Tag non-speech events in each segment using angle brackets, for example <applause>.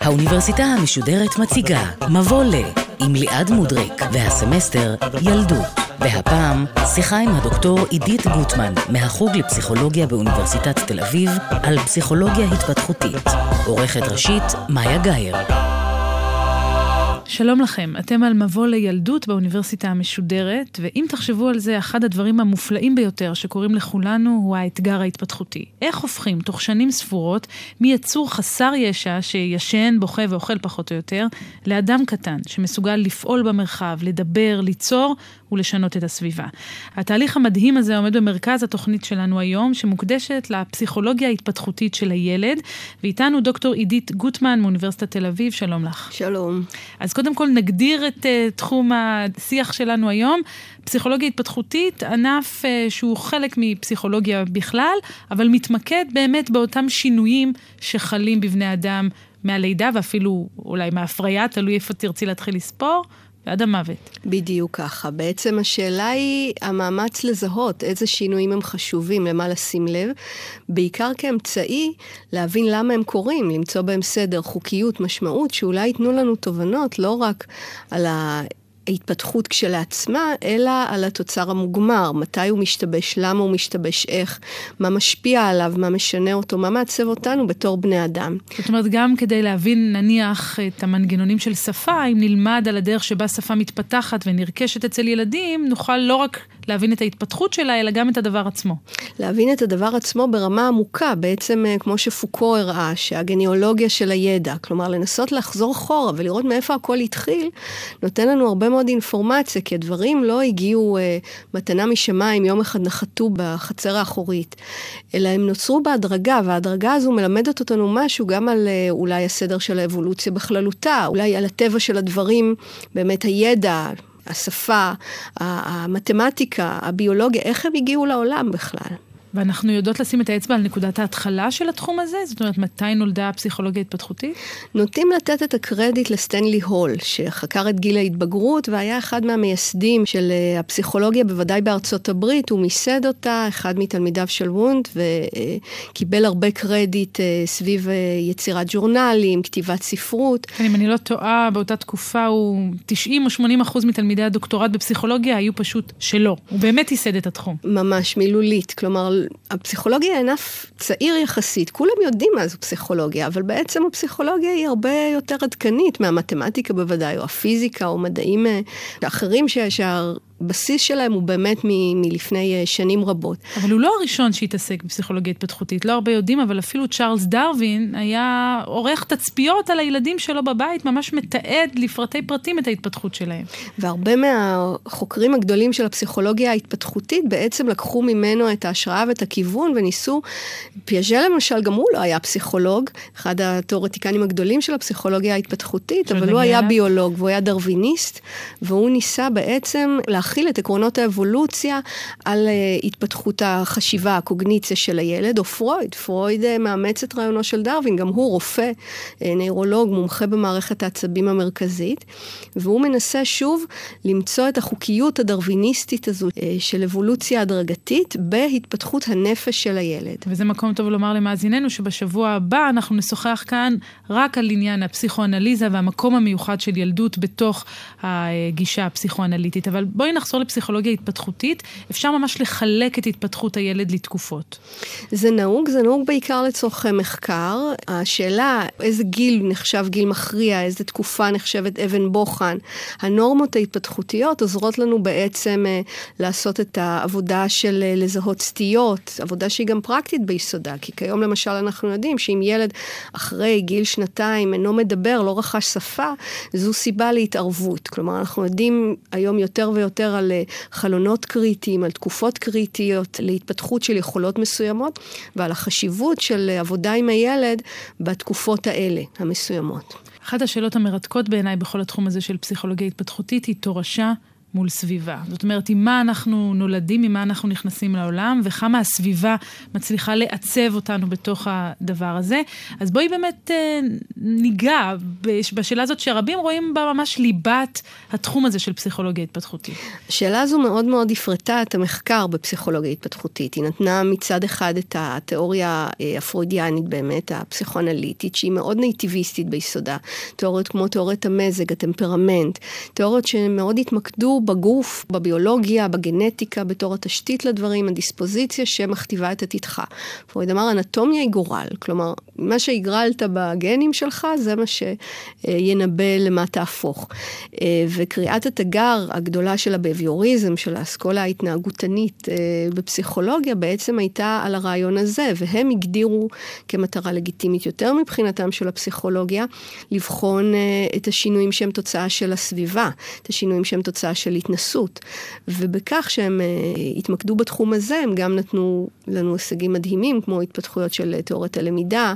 האוניברסיטה המשודרת מציגה מבוא ל עם ליעד מודריק והסמסטר ילדות. והפעם שיחה עם הדוקטור עידית גוטמן מהחוג לפסיכולוגיה באוניברסיטת תל אביב על פסיכולוגיה התפתחותית. עורכת ראשית מאיה גאייר. שלום לכם, אתם על מבוא לילדות באוניברסיטה המשודרת, ואם תחשבו על זה, אחד הדברים המופלאים ביותר שקורים לכולנו הוא האתגר ההתפתחותי. איך הופכים תוך שנים ספורות מיצור חסר ישע שישן, בוכה ואוכל פחות או יותר, לאדם קטן שמסוגל לפעול במרחב, לדבר, ליצור ולשנות את הסביבה. התהליך המדהים הזה עומד במרכז התוכנית שלנו היום, שמוקדשת לפסיכולוגיה ההתפתחותית של הילד, ואיתנו דוקטור עידית גוטמן מאוניברסיטת תל אביב, שלום לך. שלום. אז קודם כל נגדיר את uh, תחום השיח שלנו היום. פסיכולוגיה התפתחותית, ענף uh, שהוא חלק מפסיכולוגיה בכלל, אבל מתמקד באמת באותם שינויים שחלים בבני אדם מהלידה ואפילו אולי מההפריה, תלוי איפה תרצי להתחיל לספור. ועד המוות. בדיוק ככה. בעצם השאלה היא המאמץ לזהות איזה שינויים הם חשובים, למה לשים לב, בעיקר כאמצעי להבין למה הם קורים, למצוא בהם סדר, חוקיות, משמעות, שאולי ייתנו לנו תובנות לא רק על ה... ההתפתחות כשלעצמה, אלא על התוצר המוגמר, מתי הוא משתבש, למה הוא משתבש, איך, מה משפיע עליו, מה משנה אותו, מה מעצב אותנו בתור בני אדם. זאת אומרת, גם כדי להבין נניח את המנגנונים של שפה, אם נלמד על הדרך שבה שפה מתפתחת ונרכשת אצל ילדים, נוכל לא רק להבין את ההתפתחות שלה, אלא גם את הדבר עצמו. להבין את הדבר עצמו ברמה עמוקה, בעצם אה, כמו שפוקו הראה, שהגניאולוגיה של הידע, כלומר לנסות לחזור אחורה ולראות מאיפה הכל התחיל, נותן לנו הרבה מאוד אינפורמציה, כי הדברים לא הגיעו אה, מתנה משמיים, יום אחד נחתו בחצר האחורית, אלא הם נוצרו בהדרגה, וההדרגה הזו מלמדת אותנו משהו גם על אה, אולי הסדר של האבולוציה בכללותה, אולי על הטבע של הדברים, באמת הידע. השפה, המתמטיקה, הביולוגיה, איך הם הגיעו לעולם בכלל. ואנחנו יודעות לשים את האצבע על נקודת ההתחלה של התחום הזה? זאת אומרת, מתי נולדה הפסיכולוגיה ההתפתחותית? נוטים לתת את הקרדיט לסטנלי הול, שחקר את גיל ההתבגרות והיה אחד מהמייסדים של אה, הפסיכולוגיה, בוודאי בארצות הברית. הוא מיסד אותה, אחד מתלמידיו של וונט, וקיבל הרבה קרדיט אה, סביב אה, יצירת ג'ורנלים, כתיבת ספרות. כן, אם אני לא טועה, באותה תקופה הוא 90 או 80 אחוז מתלמידי הדוקטורט בפסיכולוגיה היו פשוט שלו. הוא באמת ייסד את התחום. ממש, מילולית. כלומר, הפסיכולוגיה היא ענף צעיר יחסית, כולם יודעים מה זו פסיכולוגיה, אבל בעצם הפסיכולוגיה היא הרבה יותר עדכנית מהמתמטיקה בוודאי, או הפיזיקה, או מדעים אה, אחרים ש... הבסיס שלהם הוא באמת מ- מלפני אה, שנים רבות. אבל הוא לא הראשון שהתעסק בפסיכולוגיה התפתחותית, לא הרבה יודעים, אבל אפילו צ'ארלס דרווין היה עורך תצפיות על הילדים שלו בבית, ממש מתעד לפרטי פרטים את ההתפתחות שלהם. והרבה מהחוקרים הגדולים של הפסיכולוגיה ההתפתחותית בעצם לקחו ממנו את ההשראה ואת הכיוון וניסו, פיאז'ה למשל, גם הוא לא היה פסיכולוג, אחד התיאורטיקנים הגדולים של הפסיכולוגיה ההתפתחותית, אבל הוא היה ביולוג והוא היה דרוויניסט, והוא ניסה בעצם להכיל את עקרונות האבולוציה על uh, התפתחות החשיבה, הקוגניציה של הילד, או פרויד. פרויד uh, מאמץ את רעיונו של דרווין, גם הוא רופא, uh, נוירולוג, מומחה במערכת העצבים המרכזית, והוא מנסה שוב למצוא את החוקיות הדרוויניסטית הזו של אבולוציה הדרגתית בהתפתחות הנפש של הילד. וזה מקום טוב לומר למאזיננו שבשבוע הבא אנחנו נשוחח כאן רק על עניין הפסיכואנליזה והמקום המיוחד של ילדות בתוך הגישה הפסיכואנליטית. אבל בואי נחזור לפסיכולוגיה התפתחותית. אפשר ממש לחלק את התפתחות הילד לתקופות. זה נהוג, זה נהוג בעיקר לצורכי מחקר. השאלה, איזה גיל נחשב גיל מכריע, איזה תקופה נחשבת אבן בוחן. הנורמות ההתפתחותיות עוזרות לנו בעצם אה, לעשות את העבודה של אה, לזהות סטיות, עבודה שהיא גם פרקטית ביסודה. כי כיום למשל אנחנו יודעים שאם ילד אחרי גיל שנתיים אינו מדבר, לא רכש שפה, זו סיבה להתערבות. כלומר, אנחנו יודעים היום יותר ויותר יותר על אה, חלונות קריטיים, על תקופות קריטיות להתפתחות של יכולות מסוימות, ועל החשיבות של עבודה עם הילד בתקופות האלה, המסוימות. אחת השאלות המרתקות בעיניי בכל התחום הזה של פסיכולוגיה התפתחותית היא תורשה מול סביבה. זאת אומרת, עם מה אנחנו נולדים, עם מה אנחנו נכנסים לעולם, וכמה הסביבה מצליחה לעצב אותנו בתוך הדבר הזה. אז בואי באמת אה, ניגע בשאלה הזאת שרבים רואים בה ממש ליבת התחום הזה של פסיכולוגיה התפתחותית. השאלה הזו מאוד מאוד הפרטה את המחקר בפסיכולוגיה התפתחותית. היא נתנה מצד אחד את התיאוריה אה, הפרוידיאנית באמת, הפסיכואנליטית, שהיא מאוד נייטיביסטית ביסודה. תיאוריות כמו תיאוריית המזג, הטמפרמנט, תיאוריות שמאוד התמקדו בגוף, בביולוגיה, בגנטיקה, בתור התשתית לדברים, הדיספוזיציה שמכתיבה את עתידך. פרויד אמר, אנטומיה היא גורל, כלומר, מה שהגרלת בגנים שלך, זה מה שינבא למה תהפוך. אה, וקריאת התגר הגדולה של הבביוריזם, של האסכולה ההתנהגותנית אה, בפסיכולוגיה, בעצם הייתה על הרעיון הזה, והם הגדירו כמטרה לגיטימית יותר מבחינתם של הפסיכולוגיה, לבחון אה, את השינויים שהם תוצאה של הסביבה, את השינויים שהם תוצאה של התנסות. ובכך שהם התמקדו בתחום הזה, הם גם נתנו לנו הישגים מדהימים, כמו התפתחויות של תיאוריית הלמידה,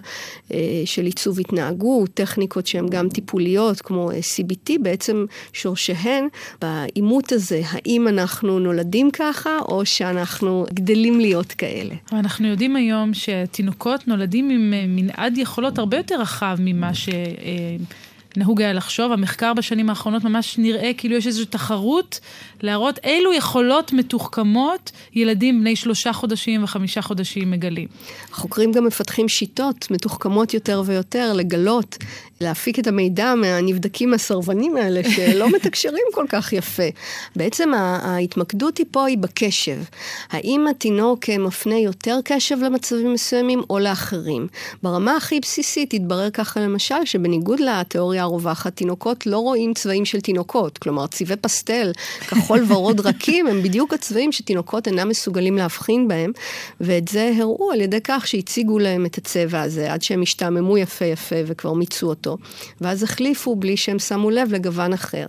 של עיצוב התנהגות, טכניקות שהן גם טיפוליות, כמו CBT, בעצם שורשיהן בעימות הזה, האם אנחנו נולדים ככה, או שאנחנו גדלים להיות כאלה. אנחנו יודעים היום שתינוקות נולדים עם אה, מנעד יכולות הרבה יותר רחב ממה ש... נהוג היה לחשוב, המחקר בשנים האחרונות ממש נראה כאילו יש איזושהי תחרות להראות אילו יכולות מתוחכמות ילדים בני שלושה חודשים וחמישה חודשים מגלים. החוקרים גם מפתחים שיטות מתוחכמות יותר ויותר לגלות, להפיק את המידע מהנבדקים הסרבנים האלה שלא <laughs> מתקשרים כל כך יפה. בעצם ההתמקדות היא פה היא בקשב. האם התינוק מפנה יותר קשב למצבים מסוימים או לאחרים? ברמה הכי בסיסית התברר ככה למשל שבניגוד לתיאוריה הרווחת, תינוקות לא רואים צבעים של תינוקות. כלומר, צבעי פסטל, כחול <laughs> ורוד רכים, הם בדיוק הצבעים שתינוקות אינם מסוגלים להבחין בהם, ואת זה הראו על ידי כך שהציגו להם את הצבע הזה, עד שהם השתעממו יפה יפה וכבר מיצו אותו. ואז החליפו בלי שהם שמו לב לגוון אחר.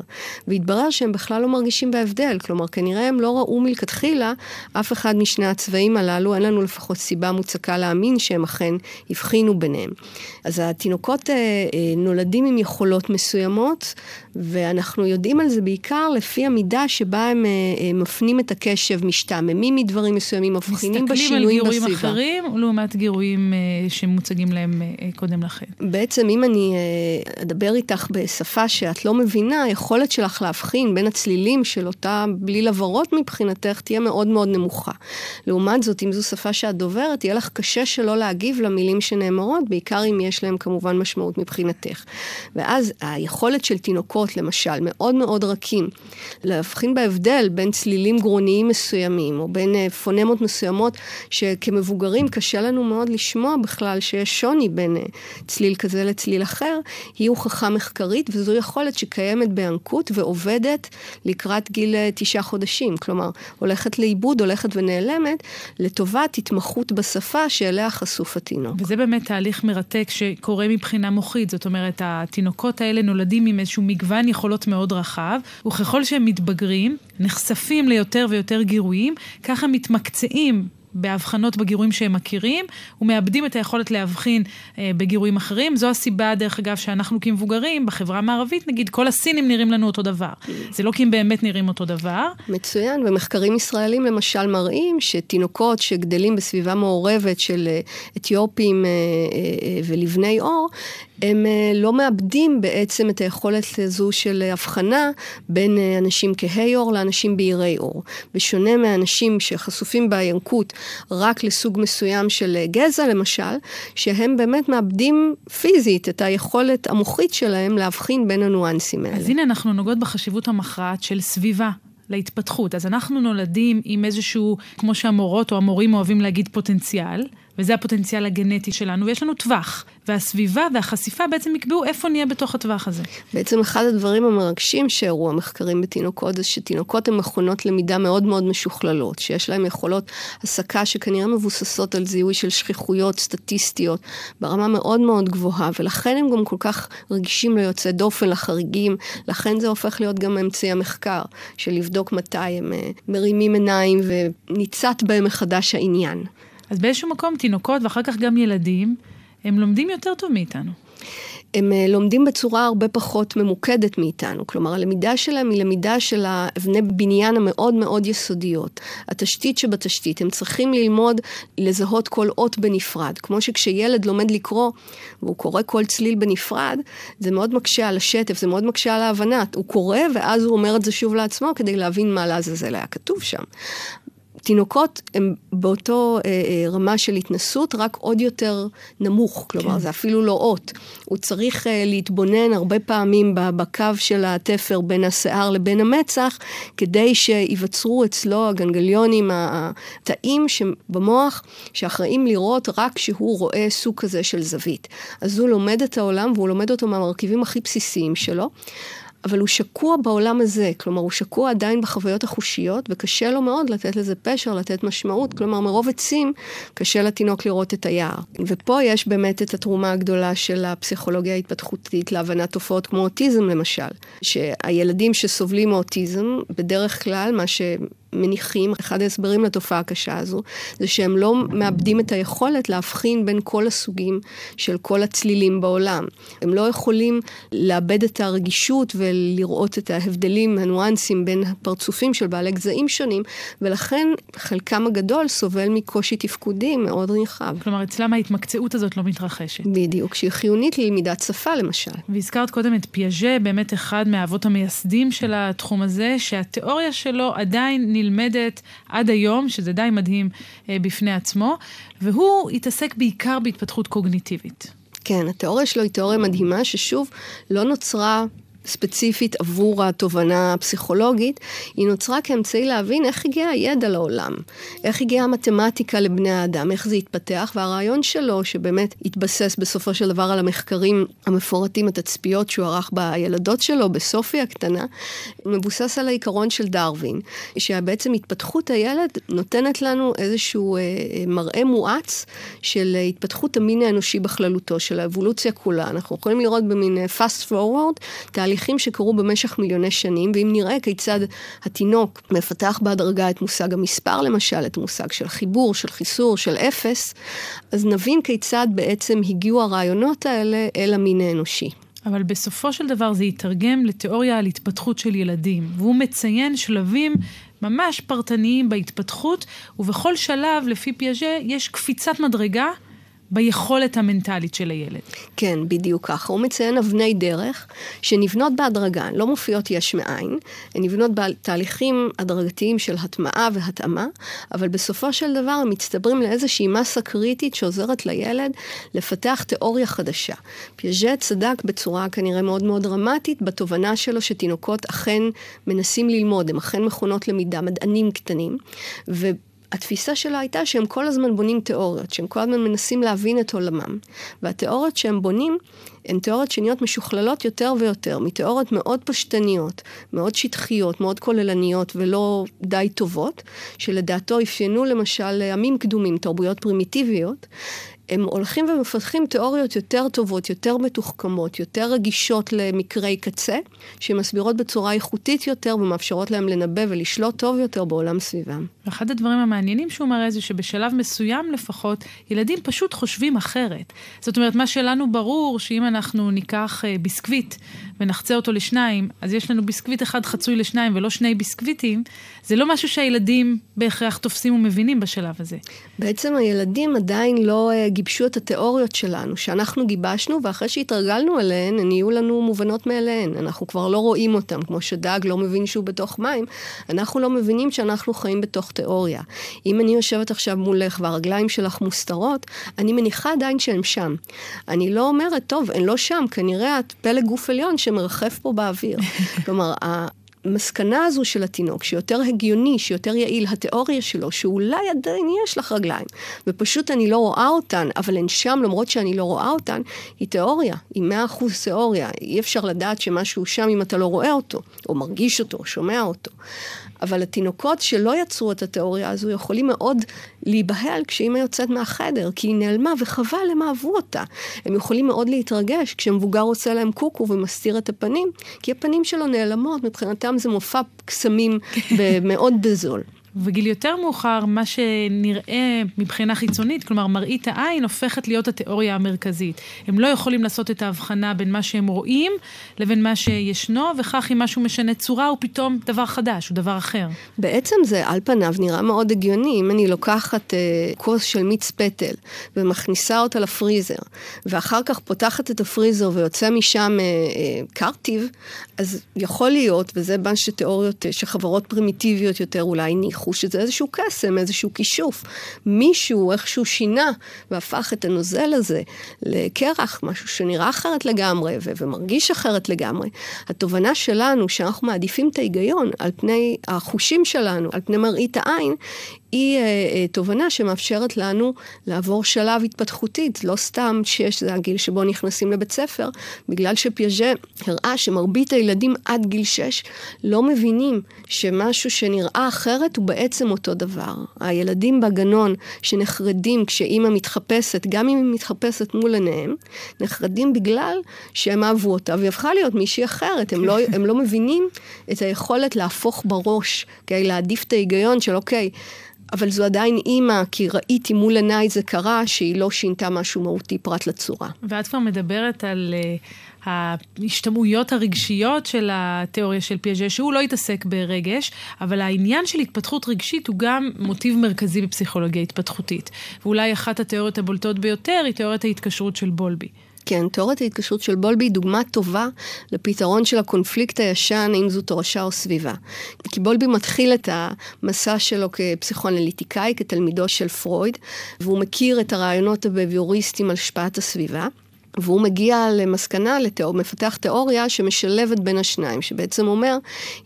והתברר שהם בכלל לא מרגישים בהבדל, כלומר, כנראה הם לא ראו מלכתחילה אף אחד משני הצבעים הללו, אין לנו לפחות סיבה מוצקה להאמין שהם אכן הבחינו ביניהם. אז התינוקות אה, אה, נולדים עם יכולות מסוימות, ואנחנו יודעים על זה בעיקר לפי המידה שבה הם, אה, הם מפנים את הקשב, משתעממים מדברים מסוימים, מבחינים בשינויים בסביבה. מסתכלים על גירויים אחרים, לעומת גירויים אה, שמוצגים להם אה, קודם לכן. בעצם אם אני אדבר איתך בשפה שאת לא מבינה, היכולת שלך להבחין בין הצלילים של אותה בליל עברות מבחינתך תהיה מאוד מאוד נמוכה. לעומת זאת, אם זו שפה שאת דוברת, יהיה לך קשה שלא להגיב למילים שנאמרות, בעיקר אם יש להם כמובן משמעות מבחינתך. ואז היכולת של תינוקות, למשל, מאוד מאוד רכים, להבחין בהבדל בין צלילים גרוניים מסוימים, או בין אה, פונמות מסוימות, שכמבוגרים קשה לנו מאוד לשמוע בכלל שיש שוני בין אה, צליל כזה לצליל אחר, היא הוכחה מחקרית, וזו יכולת שקיימת בינקות ועובדת לקראת גיל אה, תשעה חודשים. כלומר, הולכת לאיבוד, הולכת ונעלמת, לטובת התמחות בשפה שאליה חשוף התינוק. וזה באמת תהליך מרתק שקורה מבחינה מוחית. זאת אומרת, התינוקות האלה נולדים עם איזשהו מגוון יכולות מאוד רחב, וככל שהם מתבגרים, נחשפים ליותר ויותר גירויים, ככה מתמקצעים בהבחנות בגירויים שהם מכירים, ומאבדים את היכולת להבחין אה, בגירויים אחרים. זו הסיבה, דרך אגב, שאנחנו כמבוגרים, בחברה המערבית, נגיד, כל הסינים נראים לנו אותו דבר. זה לא כי הם באמת נראים אותו דבר. מצוין, ומחקרים ישראלים למשל מראים שתינוקות שגדלים בסביבה מעורבת של אה, אתיופים אה, אה, אה, ולבני עור, הם אה, לא מאבדים בעצם את היכולת הזו של הבחנה בין אה, אנשים כהי עור לאנשים בהירי עור. בשונה מאנשים שחשופים בינקות רק לסוג מסוים של אה, גזע למשל, שהם באמת מאבדים פיזית את היכולת המוחית שלהם להבחין בין הניואנסים האלה. אז הנה אנחנו נוגעות בחשיבות המכרעת של סביבה. להתפתחות. אז אנחנו נולדים עם איזשהו, כמו שהמורות או המורים אוהבים להגיד, פוטנציאל, וזה הפוטנציאל הגנטי שלנו, ויש לנו טווח. והסביבה והחשיפה בעצם יקבעו איפה נהיה בתוך הטווח הזה. בעצם אחד הדברים המרגשים שהראו המחקרים בתינוקות, זה שתינוקות הן מכונות למידה מאוד מאוד משוכללות, שיש להן יכולות הסקה שכנראה מבוססות על זיהוי של שכיחויות סטטיסטיות ברמה מאוד מאוד גבוהה, ולכן הם גם כל כך רגישים ליוצאי דופן, לחריגים, לכן זה הופך להיות גם אמצעי המחקר, של לבדוק מתי הם אה, מרימים עיניים וניצת בהם מחדש העניין. אז באיזשהו מקום תינוקות ואחר כך גם ילדים, הם לומדים יותר טוב מאיתנו. הם אה, לומדים בצורה הרבה פחות ממוקדת מאיתנו. כלומר, הלמידה שלהם היא למידה של האבני בניין המאוד מאוד יסודיות. התשתית שבתשתית, הם צריכים ללמוד לזהות כל אות בנפרד. כמו שכשילד לומד לקרוא, והוא קורא כל צליל בנפרד, זה מאוד מקשה על השטף, זה מאוד מקשה על ההבנה. הוא קורא, ואז הוא אומר את זה שוב לעצמו כדי להבין מה לעזאזל היה כתוב שם. תינוקות הם באותו אה, אה, רמה של התנסות, רק עוד יותר נמוך, כלומר, כן. זה אפילו לא אות. הוא צריך אה, להתבונן הרבה פעמים בקו של התפר בין השיער לבין המצח, כדי שייווצרו אצלו הגנגליונים, התאים במוח, שאחראים לראות רק כשהוא רואה סוג כזה של זווית. אז הוא לומד את העולם, והוא לומד אותו מהמרכיבים הכי בסיסיים שלו. אבל הוא שקוע בעולם הזה, כלומר הוא שקוע עדיין בחוויות החושיות, וקשה לו מאוד לתת לזה פשר, לתת משמעות, כלומר מרוב עצים קשה לתינוק לראות את היער. ופה יש באמת את התרומה הגדולה של הפסיכולוגיה ההתפתחותית להבנת תופעות כמו אוטיזם למשל, שהילדים שסובלים מאוטיזם, בדרך כלל מה ש... מניחים, אחד ההסברים לתופעה הקשה הזו, זה שהם לא מאבדים את היכולת להבחין בין כל הסוגים של כל הצלילים בעולם. הם לא יכולים לאבד את הרגישות ולראות את ההבדלים, הניואנסים בין הפרצופים של בעלי גזעים שונים, ולכן חלקם הגדול סובל מקושי תפקודי מאוד רחב. כלומר, אצלם ההתמקצעות הזאת לא מתרחשת. בדיוק, שהיא חיונית ללמידת שפה למשל. והזכרת קודם את פיאז'ה, באמת אחד מהאבות המייסדים של התחום הזה, שהתיאוריה שלו עדיין נלמדת עד היום, שזה די מדהים אה, בפני עצמו, והוא התעסק בעיקר בהתפתחות קוגניטיבית. כן, התיאוריה שלו היא תיאוריה מדהימה, ששוב, לא נוצרה ספציפית עבור התובנה הפסיכולוגית, היא נוצרה כאמצעי להבין איך הגיע הידע לעולם, איך הגיעה המתמטיקה לבני האדם, איך זה התפתח, והרעיון שלו, שבאמת התבסס בסופו של דבר על המחקרים המפורטים, התצפיות שהוא ערך בילדות שלו, בסופי הקטנה, מבוסס על העיקרון של דרווין, שבעצם התפתחות הילד נותנת לנו איזשהו אה, אה מראה מואץ של התפתחות המין האנושי בכללותו, של האבולוציה כולה. אנחנו יכולים לראות במין אה, fast forward, תהליך תהליכים שקרו במשך מיליוני שנים, ואם נראה כיצד התינוק מפתח בהדרגה את מושג המספר, למשל, את המושג של חיבור, של חיסור, של אפס, אז נבין כיצד בעצם הגיעו הרעיונות האלה אל המין האנושי. אבל בסופו של דבר זה יתרגם לתיאוריה על התפתחות של ילדים, והוא מציין שלבים ממש פרטניים בהתפתחות, ובכל שלב, לפי פיאז'ה, יש קפיצת מדרגה ביכולת המנטלית של הילד. כן, בדיוק ככה. הוא מציין אבני דרך שנבנות בהדרגה, לא מופיעות יש מאין, הן נבנות בתהליכים הדרגתיים של הטמעה והתאמה, אבל בסופו של דבר הם מצטברים לאיזושהי מסה קריטית שעוזרת לילד לפתח תיאוריה חדשה. פיאז'ט צדק בצורה כנראה מאוד מאוד דרמטית בתובנה שלו שתינוקות אכן מנסים ללמוד, הם אכן מכונות למידה, מדענים קטנים, ו... התפיסה שלה הייתה שהם כל הזמן בונים תיאוריות, שהם כל הזמן מנסים להבין את עולמם. והתיאוריות שהם בונים הן תיאוריות שנהיות משוכללות יותר ויותר, מתיאוריות מאוד פשטניות, מאוד שטחיות, מאוד כוללניות ולא די טובות, שלדעתו אפיינו למשל עמים קדומים, תרבויות פרימיטיביות, הם הולכים ומפתחים תיאוריות יותר טובות, יותר מתוחכמות, יותר רגישות למקרי קצה, שמסבירות בצורה איכותית יותר ומאפשרות להם לנבא ולשלוט טוב יותר בעולם סביבם. אחד הדברים המעניינים שהוא מראה זה שבשלב מסוים לפחות, ילדים פשוט חושבים אחרת. זאת אומרת, מה שלנו ברור, שאם אנחנו ניקח אה, ביסקוויט ונחצה אותו לשניים, אז יש לנו ביסקוויט אחד חצוי לשניים ולא שני ביסקוויטים, זה לא משהו שהילדים בהכרח תופסים ומבינים בשלב הזה. בעצם הילדים עדיין לא אה, גיבשו את התיאוריות שלנו, שאנחנו גיבשנו, ואחרי שהתרגלנו אליהן, הן נהיו לנו מובנות מאליהן. אנחנו כבר לא רואים אותן, כמו שדג לא מבין שהוא בתוך מים, אנחנו לא מבינים שאנחנו חיים בתוך תיאוריה. אם אני יושבת עכשיו מולך והרגליים שלך מוסתרות, אני מניחה עדיין שהן שם. אני לא אומרת, טוב, הן לא שם, כנראה את פלג גוף עליון שמרחף פה באוויר. <laughs> כלומר, המסקנה הזו של התינוק, שיותר הגיוני, שיותר יעיל, התיאוריה שלו, שאולי עדיין יש לך רגליים, ופשוט אני לא רואה אותן, אבל הן שם למרות שאני לא רואה אותן, היא תיאוריה, היא מאה אחוז תיאוריה. אי אפשר לדעת שמשהו שם אם אתה לא רואה אותו, או מרגיש אותו, או שומע אותו. אבל התינוקות שלא יצרו את התיאוריה הזו יכולים מאוד להיבהל כשאימא יוצאת מהחדר, כי היא נעלמה וחבל הם אהבו אותה. הם יכולים מאוד להתרגש כשמבוגר עושה להם קוקו ומסתיר את הפנים, כי הפנים שלו נעלמות, מבחינתם זה מופע קסמים מאוד בזול. בגיל יותר מאוחר, מה שנראה מבחינה חיצונית, כלומר מראית העין, הופכת להיות התיאוריה המרכזית. הם לא יכולים לעשות את ההבחנה בין מה שהם רואים לבין מה שישנו, וכך אם משהו משנה צורה, הוא פתאום דבר חדש, הוא דבר אחר. בעצם זה על פניו נראה מאוד הגיוני. אם אני לוקחת אה, כוס של מיץ פטל ומכניסה אותה לפריזר, ואחר כך פותחת את הפריזר ויוצא משם אה, אה, קרטיב, אז יכול להיות, וזה מה שתיאוריות, אה, שחברות פרימיטיביות יותר אולי ניחו, שזה איזשהו קסם, איזשהו כישוף. מישהו איכשהו שינה והפך את הנוזל הזה לקרח, משהו שנראה אחרת לגמרי ו- ומרגיש אחרת לגמרי. התובנה שלנו, שאנחנו מעדיפים את ההיגיון על פני החושים שלנו, על פני מראית העין, היא אה, אה, תובנה שמאפשרת לנו לעבור שלב התפתחותית, לא סתם שיש, זה הגיל שבו נכנסים לבית ספר, בגלל שפיאז'ה הראה שמרבית הילדים עד גיל 6 לא מבינים שמשהו שנראה אחרת הוא בעצם אותו דבר. הילדים בגנון שנחרדים כשאימא מתחפשת, גם אם היא מתחפשת מול עיניהם, נחרדים בגלל שהם אהבו אותה והיא הפכה להיות מישהי אחרת. הם לא, הם לא מבינים את היכולת להפוך בראש, okay, להעדיף את ההיגיון של אוקיי, אבל זו עדיין אימא, כי ראיתי מול עיניי זה קרה, שהיא לא שינתה משהו מהותי פרט לצורה. ואת כבר מדברת על uh, ההשתמעויות הרגשיות של התיאוריה של פיאז'ה, שהוא לא התעסק ברגש, אבל העניין של התפתחות רגשית הוא גם מוטיב מרכזי בפסיכולוגיה התפתחותית. ואולי אחת התיאוריות הבולטות ביותר היא תיאוריית ההתקשרות של בולבי. כן, תיאוריית ההתקשרות של בולבי היא דוגמה טובה לפתרון של הקונפליקט הישן, אם זו תורשה או סביבה. כי בולבי מתחיל את המסע שלו כפסיכואנליטיקאי, כתלמידו של פרויד, והוא מכיר את הרעיונות הבביוריסטיים על השפעת הסביבה. והוא מגיע למסקנה, לתיאור, מפתח תיאוריה שמשלבת בין השניים, שבעצם אומר,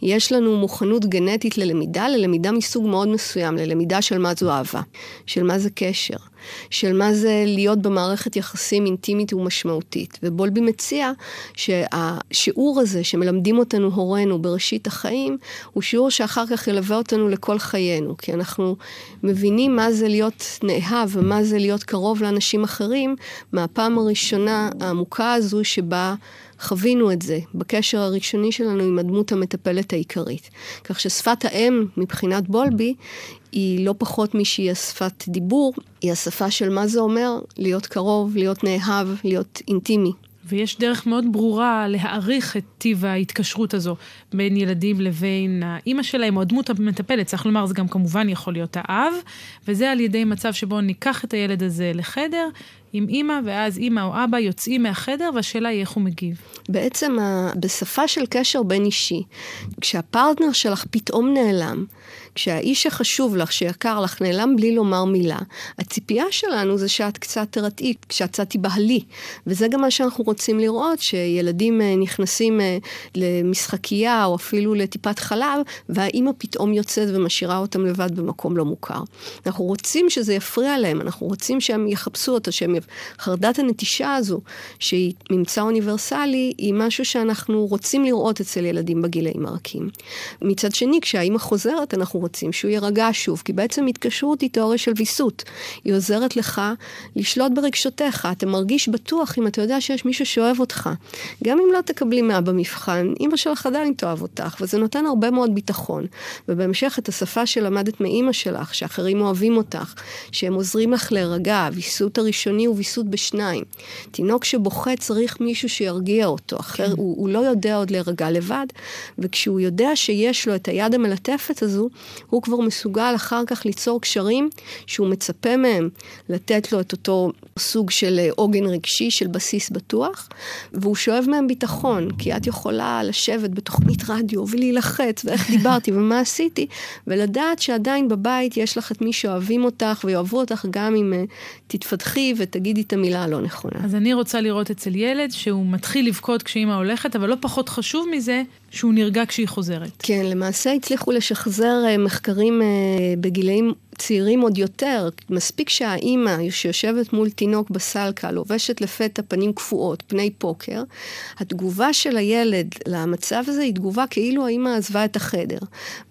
יש לנו מוכנות גנטית ללמידה, ללמידה מסוג מאוד מסוים, ללמידה של מה זו אהבה, של מה זה קשר. של מה זה להיות במערכת יחסים אינטימית ומשמעותית. ובולבי מציע שהשיעור הזה שמלמדים אותנו הורינו בראשית החיים, הוא שיעור שאחר כך ילווה אותנו לכל חיינו, כי אנחנו מבינים מה זה להיות נאהב ומה זה להיות קרוב לאנשים אחרים, מהפעם הראשונה העמוקה הזו שבה... חווינו את זה בקשר הראשוני שלנו עם הדמות המטפלת העיקרית. כך ששפת האם מבחינת בולבי היא לא פחות משהיא השפת דיבור, היא השפה של מה זה אומר להיות קרוב, להיות נאהב, להיות אינטימי. ויש דרך מאוד ברורה להעריך את טיב ההתקשרות הזו בין ילדים לבין האימא שלהם או הדמות המטפלת. צריך לומר, זה גם כמובן יכול להיות האב, וזה על ידי מצב שבו ניקח את הילד הזה לחדר עם אימא, ואז אימא או אבא יוצאים מהחדר, והשאלה היא איך הוא מגיב. בעצם בשפה של קשר בין אישי, כשהפרטנר שלך פתאום נעלם, כשהאיש שחשוב לך, שיקר לך, נעלם בלי לומר מילה, הציפייה שלנו זה שאת קצת תרתעי, כשאת קצת תיבהלי. וזה גם מה שאנחנו רוצים לראות, שילדים אה, נכנסים אה, למשחקייה או אפילו לטיפת חלב, והאימא פתאום יוצאת ומשאירה אותם לבד במקום לא מוכר. אנחנו רוצים שזה יפריע להם, אנחנו רוצים שהם יחפשו אותו, שהם... חרדת הנטישה הזו, שהיא ממצא אוניברסלי, היא משהו שאנחנו רוצים לראות אצל ילדים בגילאים הרכים. מצד שני, כשהאימא חוזרת, אנחנו רוצים שהוא יירגע שוב, כי בעצם התקשרות היא תיאוריה של ויסות. היא עוזרת לך לשלוט ברגשותיך. אתה מרגיש בטוח אם אתה יודע שיש מישהו שאוהב אותך. גם אם לא תקבלי מאה במבחן, אימא שלך עדיין תאהב אותך, וזה נותן הרבה מאוד ביטחון. ובהמשך את השפה שלמדת מאימא שלך, שאחרים אוהבים אותך, שהם עוזרים לך להירגע, הוויסות הראשוני הוא ויסות בשניים. תינוק שבוכה צריך מישהו שירגיע אותו, אחר כן. הוא, הוא לא יודע עוד להירגע לבד, וכשהוא יודע שיש לו את היד המלטפת הזו, הוא כבר מסוגל אחר כך ליצור קשרים שהוא מצפה מהם לתת לו את אותו סוג של אה, עוגן רגשי, של בסיס בטוח, והוא שואב מהם ביטחון, כי את יכולה לשבת בתוכנית רדיו ולהילחץ, ואיך <laughs> דיברתי ומה עשיתי, ולדעת שעדיין בבית יש לך את מי שאוהבים אותך ויאהבו אותך גם אם uh, תתפתחי ותגידי את המילה הלא נכונה. אז אני רוצה לראות אצל ילד שהוא מתחיל לבכות כשאימא הולכת, אבל לא פחות חשוב מזה, שהוא נרגע כשהיא חוזרת. כן, למעשה הצליחו לשחזר אה, מחקרים בגילאים צעירים עוד יותר, מספיק שהאימא שיושבת מול תינוק בסלקה, לובשת לפתע פנים קפואות, פני פוקר, התגובה של הילד למצב הזה היא תגובה כאילו האימא עזבה את החדר.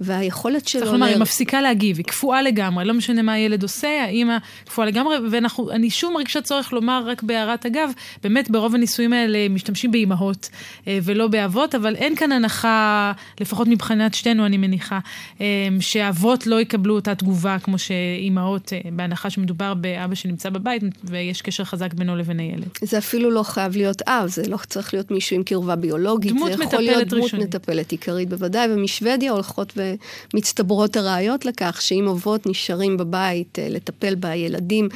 והיכולת שלו... צריך לומר, היא מפסיקה להגיב, היא קפואה לגמרי, לא משנה מה הילד עושה, האימא קפואה לגמרי, ואני שוב מרגישה צורך לומר, רק בהערת אגב, באמת ברוב הניסויים האלה משתמשים באימהות אה, ולא באבות, אבל אין כאן הנחה, לפחות מבחינת שתינו, אני מניחה, אה, שאבות לא יקבלו אותה תגובה כמו שאימהות, אה, בהנחה שמדובר באבא שנמצא בבית ויש קשר חזק בינו לבין הילד. זה אפילו לא חייב להיות אב, זה לא צריך להיות מישהו עם קרבה ביולוגית. דמות מטפלת ראשונית. זה יכול להיות דמות ראשונית. מטפלת עיקרית בוודאי, ומשוודיה הולכות ומצטברות הראיות לכך שאם אבות נשארים בבית לטפל בילדים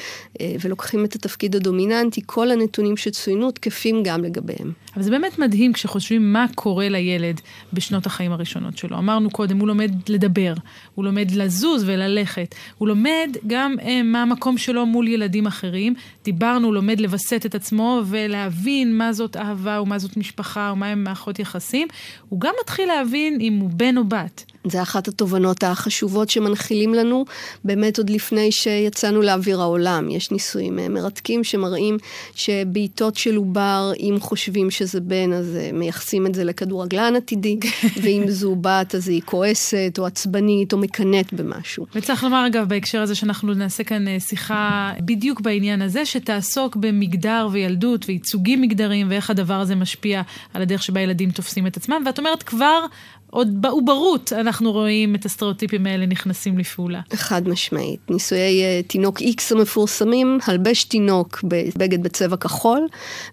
ולוקחים את התפקיד הדומיננטי, כל הנתונים שצוינו תקפים גם לגביהם. אבל זה באמת מדהים כשחושבים מה קורה לילד בשנות החיים הראשונות שלו. אמרנו קודם, הוא לומד לדבר, הוא לומד לזוז וללכת, הוא לומד גם אה, מה המקום שלו מול ילדים אחרים. דיברנו, הוא לומד לווסת את עצמו ולהבין מה זאת אהבה ומה זאת משפחה ומה הם מערכות יחסים. הוא גם מתחיל להבין אם הוא בן או בת. זה אחת התובנות החשובות שמנחילים לנו, באמת עוד לפני שיצאנו לאוויר העולם. יש ניסויים אה, מרתקים שמראים שבעיטות של עובר, אם חושבים שזה בן, אז אה, מייחסים את זה לכדורגלן עתידי, <laughs> ואם זו בת, אז היא כועסת, או עצבנית, או מקנאת במשהו. וצריך לומר, אגב, בהקשר הזה שאנחנו נעשה כאן אה, שיחה בדיוק בעניין הזה, שתעסוק במגדר וילדות וייצוגים מגדריים, ואיך הדבר הזה משפיע על הדרך שבה ילדים תופסים את עצמם. ואת אומרת, כבר עוד בעוברות אנחנו רואים את הסטריאוטיפים האלה נכנסים לפעולה. חד משמעית. ניסויי uh, תינוק X המפורסמים, הלבש תינוק בבגד בצבע כחול,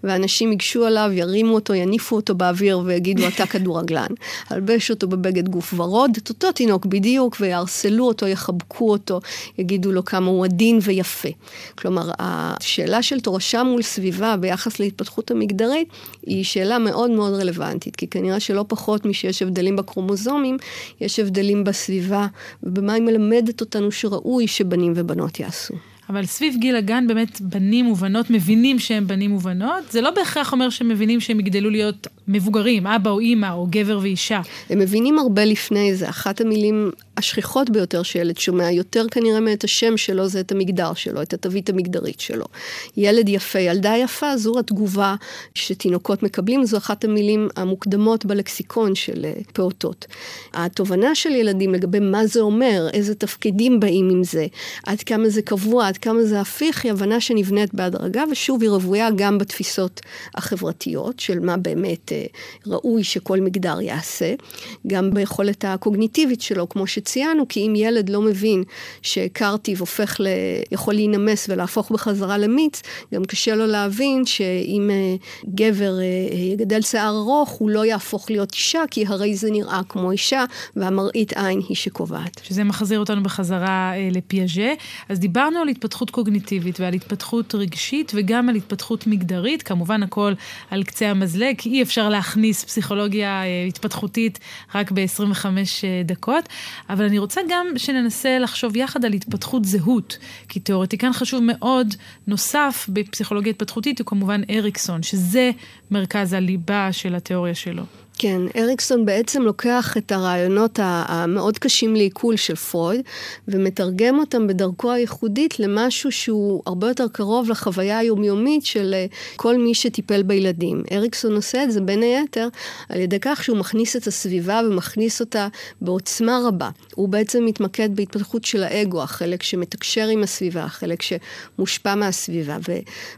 ואנשים ייגשו עליו, ירימו אותו, יניפו אותו באוויר ויגידו, אתה כדורגלן. <laughs> הלבש אותו בבגד גוף ורוד, את אותו תינוק בדיוק, ויערסלו אותו, יחבקו אותו, יגידו לו כמה הוא עדין ויפה. כלומר, השאלה של תורשה מול סביבה ביחס להתפתחות המגדרית, היא שאלה מאוד מאוד רלוונטית, כי כנראה שלא פחות משיש הבדלים הקרומוזומים, יש הבדלים בסביבה, ובמה היא מלמדת אותנו שראוי שבנים ובנות יעשו. אבל סביב גיל הגן באמת בנים ובנות מבינים שהם בנים ובנות, זה לא בהכרח אומר שהם מבינים שהם יגדלו להיות מבוגרים, אבא או אימא או גבר ואישה. הם מבינים הרבה לפני זה. אחת המילים השכיחות ביותר שילד שומע, יותר כנראה מאת השם שלו, זה את המגדר שלו, את התווית המגדרית שלו. ילד יפה, ילדה יפה, זו התגובה שתינוקות מקבלים, זו אחת המילים המוקדמות בלקסיקון של אה, פעוטות. התובנה של ילדים לגבי מה זה אומר, איזה תפקידים באים עם זה, עד כמה זה קבוע, עד כמה זה הפיך, היא הבנה שנבנית בהדרגה, ושוב, היא רוויה גם בתפיסות החברתיות של מה באמת אה, ראוי שכל מגדר יעשה, גם ביכולת הקוגניטיבית שלו, כמו שציינו, כי אם ילד לא מבין שקרטיב הופך ל... יכול להינמס ולהפוך בחזרה למיץ, גם קשה לו להבין שאם אה, גבר אה, יגדל שיער ארוך, הוא לא יהפוך להיות אישה, כי הרי זה נראה כמו אישה, והמראית עין היא שקובעת. שזה מחזיר אותנו בחזרה לפיאז'ה. אז דיברנו על התפתחות קוגניטיבית ועל התפתחות רגשית וגם על התפתחות מגדרית, כמובן הכל על קצה המזלג, כי אי אפשר להכניס פסיכולוגיה אה, התפתחותית רק ב-25 אה, דקות, אבל אני רוצה גם שננסה לחשוב יחד על התפתחות זהות, כי תיאורטיקן חשוב מאוד, נוסף בפסיכולוגיה התפתחותית הוא כמובן אריקסון, שזה מרכז הליבה של התיאוריה שלו. כן, אריקסון בעצם לוקח את הרעיונות המאוד קשים לעיכול של פרויד ומתרגם אותם בדרכו הייחודית למשהו שהוא הרבה יותר קרוב לחוויה היומיומית של אה, כל מי שטיפל בילדים. אריקסון עושה את זה בין היתר על ידי כך שהוא מכניס את הסביבה ומכניס אותה בעוצמה רבה. הוא בעצם מתמקד בהתפתחות של האגו, החלק שמתקשר עם הסביבה, החלק שמושפע מהסביבה.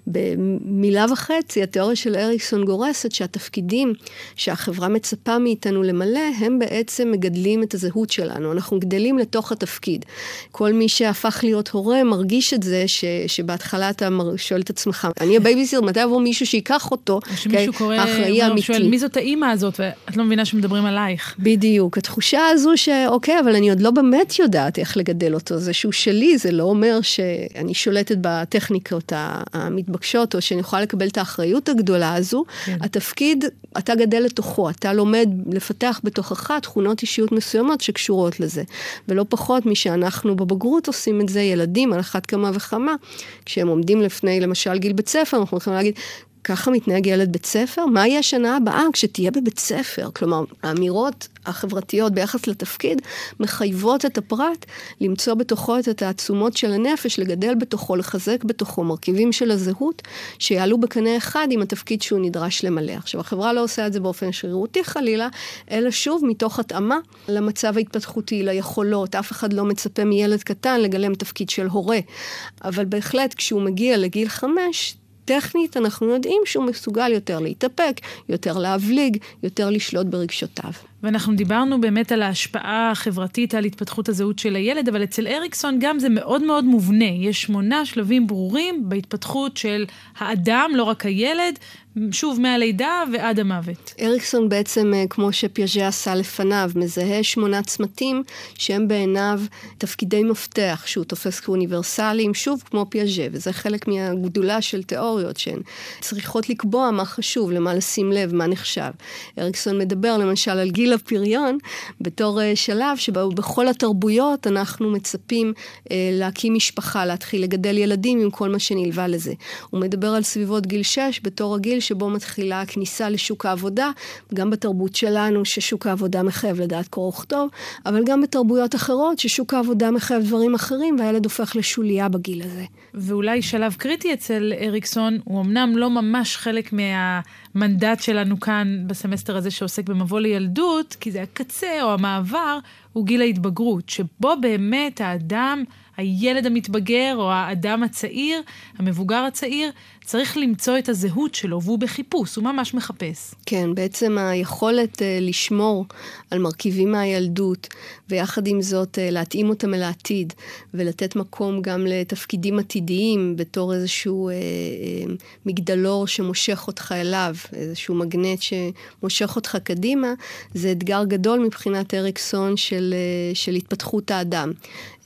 ובמילה וחצי, התיאוריה של אריקסון גורסת שהתפקידים שהחברה מצפה מאיתנו למלא, הם בעצם מגדלים את הזהות שלנו. אנחנו גדלים לתוך התפקיד. כל מי שהפך להיות הורה מרגיש את זה, ש, שבהתחלה אתה שואל את עצמך, אני הבייביסיטר, מתי יבוא מישהו שייקח אותו? שמישהו קורא, האחראי האמיתי. שואל, מי זאת האימא הזאת? ואת לא מבינה שמדברים עלייך. בדיוק. התחושה הזו שאוקיי, אבל אני עוד לא באמת יודעת איך לגדל אותו. זה שהוא שלי, זה לא אומר שאני שולטת בטכניקות המתבקשות, או שאני יכולה לקבל את האחריות הגדולה הזו. כן. התפקיד, אתה גדל לתוכו. אתה לומד לפתח בתוכך תכונות אישיות מסוימות שקשורות לזה. ולא פחות משאנחנו בבגרות עושים את זה, ילדים על אחת כמה וכמה, כשהם עומדים לפני למשל גיל בית ספר, אנחנו יכולים להגיד, ככה מתנהג ילד בית ספר? מה יהיה השנה הבאה כשתהיה בבית ספר? כלומר, האמירות החברתיות ביחס לתפקיד מחייבות את הפרט למצוא בתוכו את התעצומות של הנפש, לגדל בתוכו, לחזק בתוכו מרכיבים של הזהות, שיעלו בקנה אחד עם התפקיד שהוא נדרש למלא. עכשיו, החברה לא עושה את זה באופן שרירותי חלילה, אלא שוב מתוך התאמה למצב ההתפתחותי, ליכולות. אף אחד לא מצפה מילד קטן לגלם תפקיד של הורה. אבל בהחלט, כשהוא מגיע לגיל חמש, טכנית אנחנו יודעים שהוא מסוגל יותר להתאפק, יותר להבליג, יותר לשלוט ברגשותיו. ואנחנו דיברנו באמת על ההשפעה החברתית על התפתחות הזהות של הילד, אבל אצל אריקסון גם זה מאוד מאוד מובנה. יש שמונה שלבים ברורים בהתפתחות של האדם, לא רק הילד, שוב מהלידה ועד המוות. אריקסון בעצם, אה, כמו שפיאז'ה עשה לפניו, מזהה שמונה צמתים שהם בעיניו תפקידי מפתח שהוא תופס כאוניברסליים, שוב כמו פיאז'ה, וזה חלק מהגדולה של תיאוריות שהן צריכות לקבוע מה חשוב, למה לשים לב, מה נחשב. אריקסון מדבר למשל על גיל הפריון בתור אה, שלב שבו בכל התרבויות אנחנו מצפים אה, להקים משפחה, להתחיל לגדל ילדים עם כל מה שנלווה לזה. הוא מדבר על סביבות גיל 6 בתור הגיל שבו מתחילה הכניסה לשוק העבודה, גם בתרבות שלנו, ששוק העבודה מחייב לדעת קרוא וכתוב, אבל גם בתרבויות אחרות, ששוק העבודה מחייב דברים אחרים, והילד הופך לשוליה בגיל הזה. ואולי שלב קריטי אצל אריקסון, הוא אמנם לא ממש חלק מהמנדט שלנו כאן בסמסטר הזה שעוסק במבוא לילדות, כי זה הקצה או המעבר, הוא גיל ההתבגרות, שבו באמת האדם, הילד המתבגר או האדם הצעיר, המבוגר הצעיר, צריך למצוא את הזהות שלו, והוא בחיפוש, הוא ממש מחפש. כן, בעצם היכולת uh, לשמור על מרכיבים מהילדות, ויחד עם זאת uh, להתאים אותם אל העתיד, ולתת מקום גם לתפקידים עתידיים בתור איזשהו uh, uh, מגדלור שמושך אותך אליו, איזשהו מגנט שמושך אותך קדימה, זה אתגר גדול מבחינת אריקסון של, uh, של התפתחות האדם.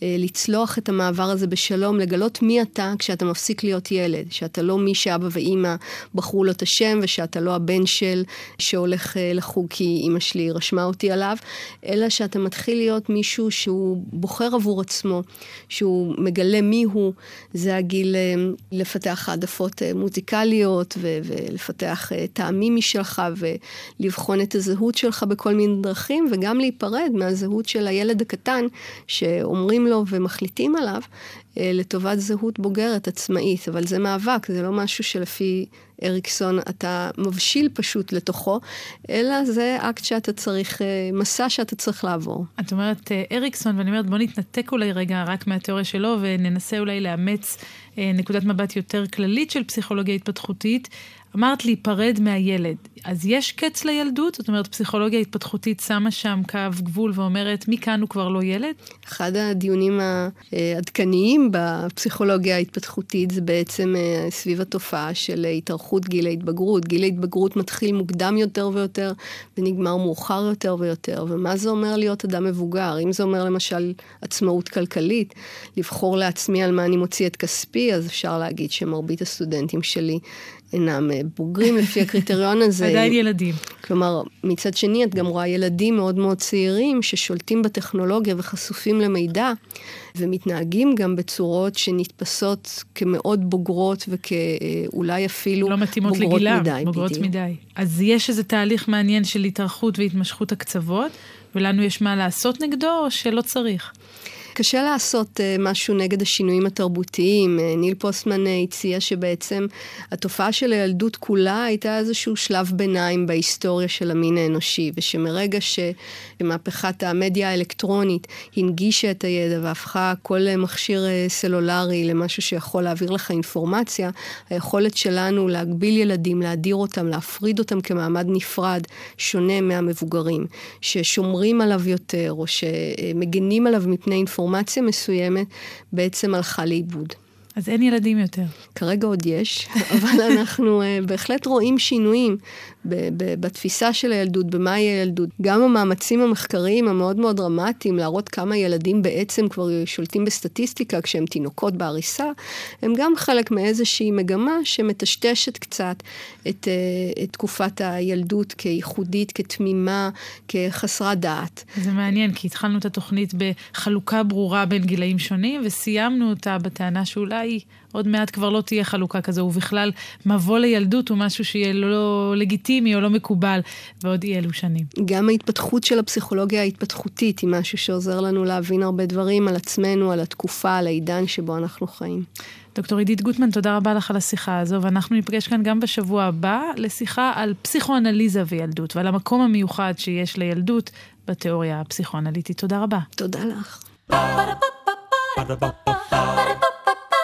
לצלוח את המעבר הזה בשלום, לגלות מי אתה כשאתה מפסיק להיות ילד, שאתה לא מי שאבא ואימא בחרו לו את השם, ושאתה לא הבן של שהולך אה, לחוג כי אימא שלי רשמה אותי עליו, אלא שאתה מתחיל להיות מישהו שהוא בוחר עבור עצמו, שהוא מגלה מי הוא, זה הגיל אה, לפתח העדפות אה, מוזיקליות ו- ולפתח טעמים משלך ולבחון את הזהות שלך בכל מיני דרכים, וגם להיפרד מהזהות של הילד הקטן שאומרים לו ומחליטים עליו, לטובת זהות בוגרת עצמאית, אבל זה מאבק, זה לא משהו שלפי אריקסון אתה מבשיל פשוט לתוכו, אלא זה אקט שאתה צריך, אה, מסע שאתה צריך לעבור. את אומרת אה, אריקסון, ואני אומרת בוא נתנתק אולי רגע רק מהתיאוריה שלו וננסה אולי לאמץ נקודת מבט יותר כללית של פסיכולוגיה התפתחותית. אמרת להיפרד מהילד. אז יש קץ לילדות? זאת אומרת, פסיכולוגיה התפתחותית שמה שם קו גבול ואומרת, מכאן הוא כבר לא ילד? אחד הדיונים העדכניים בפסיכולוגיה ההתפתחותית זה בעצם אה, סביב התופעה של התארכות גיל ההתבגרות. גיל ההתבגרות מתחיל מוקדם יותר ויותר ונגמר מאוחר יותר ויותר. ומה זה אומר להיות אדם מבוגר? אם זה אומר למשל עצמאות כלכלית, לבחור לעצמי על מה אני מוציא את כספי, אז אפשר להגיד שמרבית הסטודנטים שלי אינם אה, בוגרים לפי הקריטריון <laughs> הזה. עדיין ילדים. כלומר, מצד שני, את גם רואה ילדים מאוד מאוד צעירים ששולטים בטכנולוגיה וחשופים למידע, ומתנהגים גם בצורות שנתפסות כמאוד בוגרות וכאולי אפילו לא מתאימות בוגרות לגילם, מדי. בוגרות בדיוק. מדי. אז יש איזה תהליך מעניין של התארכות והתמשכות הקצוות, ולנו יש מה לעשות נגדו, או שלא צריך? קשה לעשות uh, משהו נגד השינויים התרבותיים. Uh, ניל פוסטמן uh, הציע שבעצם התופעה של הילדות כולה הייתה איזשהו שלב ביניים בהיסטוריה של המין האנושי, ושמרגע שמהפכת המדיה האלקטרונית הנגישה את הידע והפכה כל מכשיר סלולרי למשהו שיכול להעביר לך אינפורמציה, היכולת שלנו להגביל ילדים, להדיר אותם, להפריד אותם כמעמד נפרד, שונה מהמבוגרים, ששומרים עליו יותר, או שמגנים עליו מפני אינפורמציה. אינפורמציה מסוימת בעצם הלכה לאיבוד. אז אין ילדים יותר. כרגע עוד יש, <laughs> אבל אנחנו uh, בהחלט רואים שינויים בתפיסה של הילדות, במהי הילדות. גם המאמצים המחקריים המאוד מאוד דרמטיים להראות כמה ילדים בעצם כבר שולטים בסטטיסטיקה כשהם תינוקות בעריסה, הם גם חלק מאיזושהי מגמה שמטשטשת קצת את, uh, את תקופת הילדות כייחודית, כתמימה, כחסרת דעת. זה מעניין, כי התחלנו את התוכנית בחלוקה ברורה בין גילאים שונים, וסיימנו אותה בטענה שאולי אולי עוד מעט כבר לא תהיה חלוקה כזו, ובכלל מבוא לילדות הוא משהו שיהיה לא לגיטימי או לא מקובל בעוד אי אלו שנים. גם ההתפתחות של הפסיכולוגיה ההתפתחותית היא משהו שעוזר לנו להבין הרבה דברים על עצמנו, על התקופה, על העידן שבו אנחנו חיים. דוקטור עידית גוטמן, תודה רבה לך על השיחה הזו, ואנחנו ניפגש כאן גם בשבוע הבא לשיחה על פסיכואנליזה וילדות, ועל המקום המיוחד שיש לילדות בתיאוריה הפסיכואנליטית. תודה רבה. תודה לך.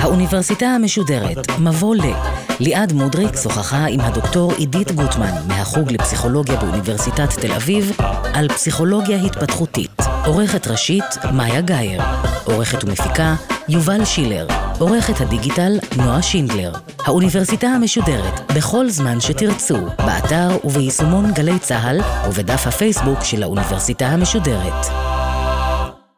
האוניברסיטה המשודרת, מבוא ל. ליעד מודריק שוחחה עם הדוקטור עידית גוטמן מהחוג לפסיכולוגיה באוניברסיטת תל אביב על פסיכולוגיה התפתחותית. עורכת ראשית, מאיה גאייר. עורכת ומפיקה, יובל שילר. עורכת הדיגיטל, נועה שינדלר. האוניברסיטה המשודרת, בכל זמן שתרצו, באתר וביישומון גלי צה"ל ובדף הפייסבוק של האוניברסיטה המשודרת.